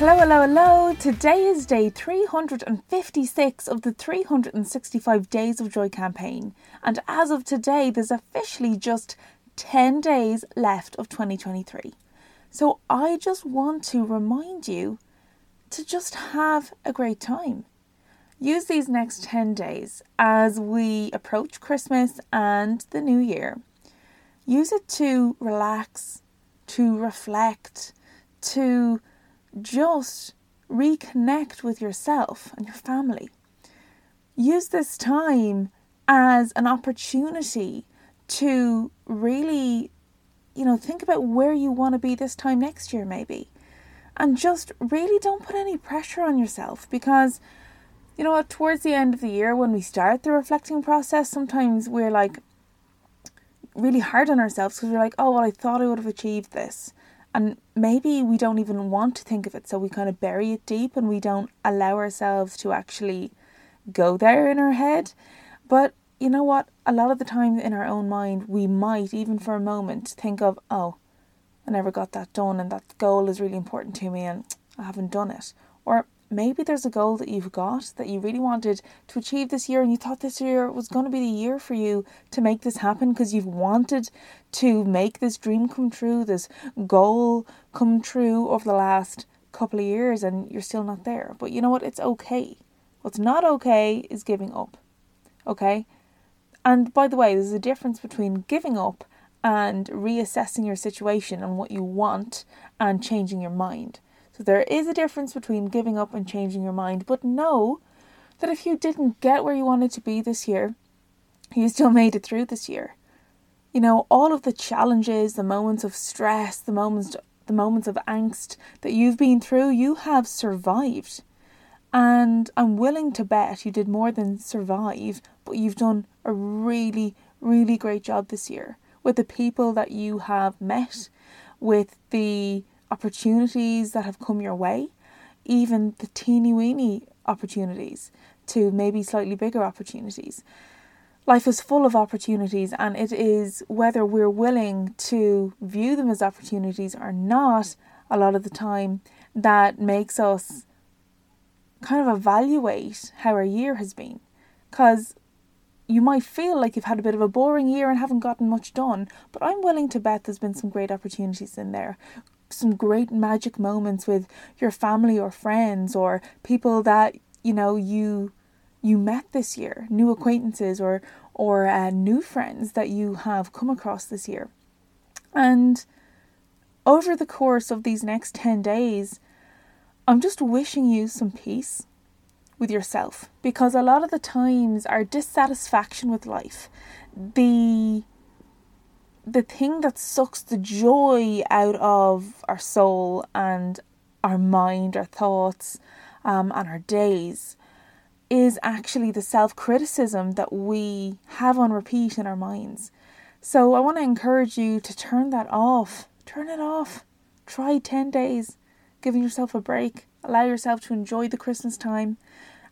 Hello, hello, hello. Today is day 356 of the 365 Days of Joy campaign. And as of today, there's officially just 10 days left of 2023. So I just want to remind you to just have a great time. Use these next 10 days as we approach Christmas and the new year. Use it to relax, to reflect, to just reconnect with yourself and your family. Use this time as an opportunity to really, you know, think about where you want to be this time next year, maybe. And just really don't put any pressure on yourself because, you know, towards the end of the year, when we start the reflecting process, sometimes we're like really hard on ourselves because we're like, oh, well, I thought I would have achieved this. And maybe we don't even want to think of it, so we kind of bury it deep and we don't allow ourselves to actually go there in our head. But you know what? A lot of the time in our own mind, we might, even for a moment, think of, oh, I never got that done, and that goal is really important to me, and I haven't done it. Or maybe there's a goal that you've got that you really wanted to achieve this year and you thought this year was going to be the year for you to make this happen because you've wanted to make this dream come true, this goal come true over the last couple of years and you're still not there. But you know what? It's okay. What's not okay is giving up. Okay? And by the way, there's a difference between giving up and reassessing your situation and what you want and changing your mind. So there is a difference between giving up and changing your mind, but know that if you didn't get where you wanted to be this year, you still made it through this year. You know, all of the challenges, the moments of stress, the moments the moments of angst that you've been through, you have survived. And I'm willing to bet you did more than survive, but you've done a really, really great job this year with the people that you have met, with the opportunities that have come your way, even the teeny weeny opportunities to maybe slightly bigger opportunities. Life is full of opportunities, and it is whether we're willing to view them as opportunities or not, a lot of the time, that makes us kind of evaluate how our year has been. Because you might feel like you've had a bit of a boring year and haven't gotten much done, but I'm willing to bet there's been some great opportunities in there some great magic moments with your family or friends or people that you know you you met this year, new acquaintances or or uh, new friends that you have come across this year. And over the course of these next 10 days, I'm just wishing you some peace with yourself because a lot of the times our dissatisfaction with life, the the thing that sucks the joy out of our soul and our mind, our thoughts, um, and our days is actually the self criticism that we have on repeat in our minds. So I want to encourage you to turn that off. Turn it off. Try 10 days, giving yourself a break. Allow yourself to enjoy the Christmas time.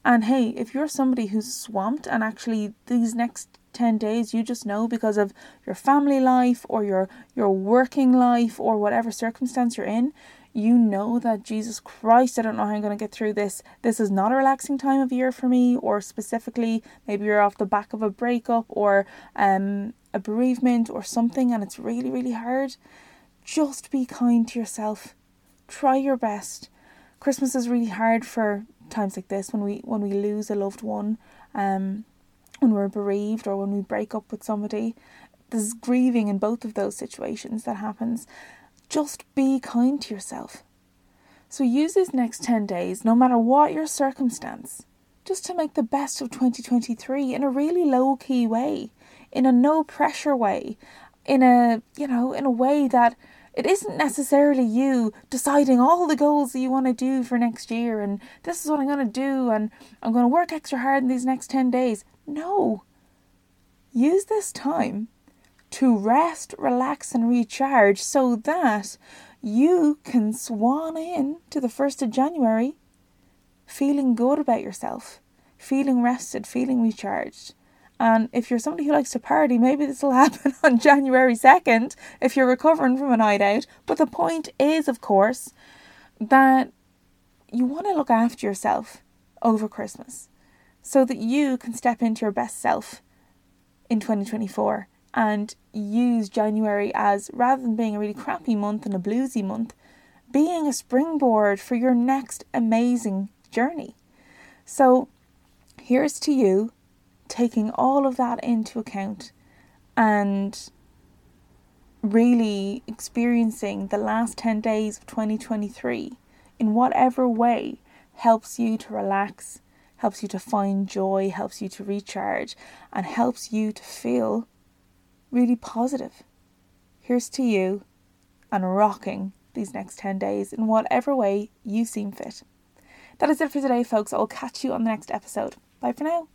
And hey, if you're somebody who's swamped and actually these next 10 days you just know because of your family life or your your working life or whatever circumstance you're in you know that Jesus Christ I don't know how I'm going to get through this. This is not a relaxing time of year for me or specifically maybe you're off the back of a breakup or um a bereavement or something and it's really really hard. Just be kind to yourself. Try your best. Christmas is really hard for times like this when we when we lose a loved one um when we're bereaved or when we break up with somebody. There's grieving in both of those situations that happens. Just be kind to yourself. So use these next 10 days, no matter what your circumstance, just to make the best of 2023 in a really low key way, in a no pressure way, in a, you know, in a way that it isn't necessarily you deciding all the goals that you want to do for next year and this is what I'm going to do and I'm going to work extra hard in these next 10 days. No. Use this time to rest, relax, and recharge so that you can swan in to the 1st of January feeling good about yourself, feeling rested, feeling recharged. And if you're somebody who likes to party, maybe this will happen on January 2nd if you're recovering from a night out. But the point is, of course, that you want to look after yourself over Christmas so that you can step into your best self in 2024 and use January as rather than being a really crappy month and a bluesy month, being a springboard for your next amazing journey. So, here's to you taking all of that into account and really experiencing the last 10 days of 2023 in whatever way helps you to relax, helps you to find joy, helps you to recharge, and helps you to feel really positive. Here's to you and rocking these next 10 days in whatever way you seem fit. That is it for today, folks. I'll catch you on the next episode. Bye for now.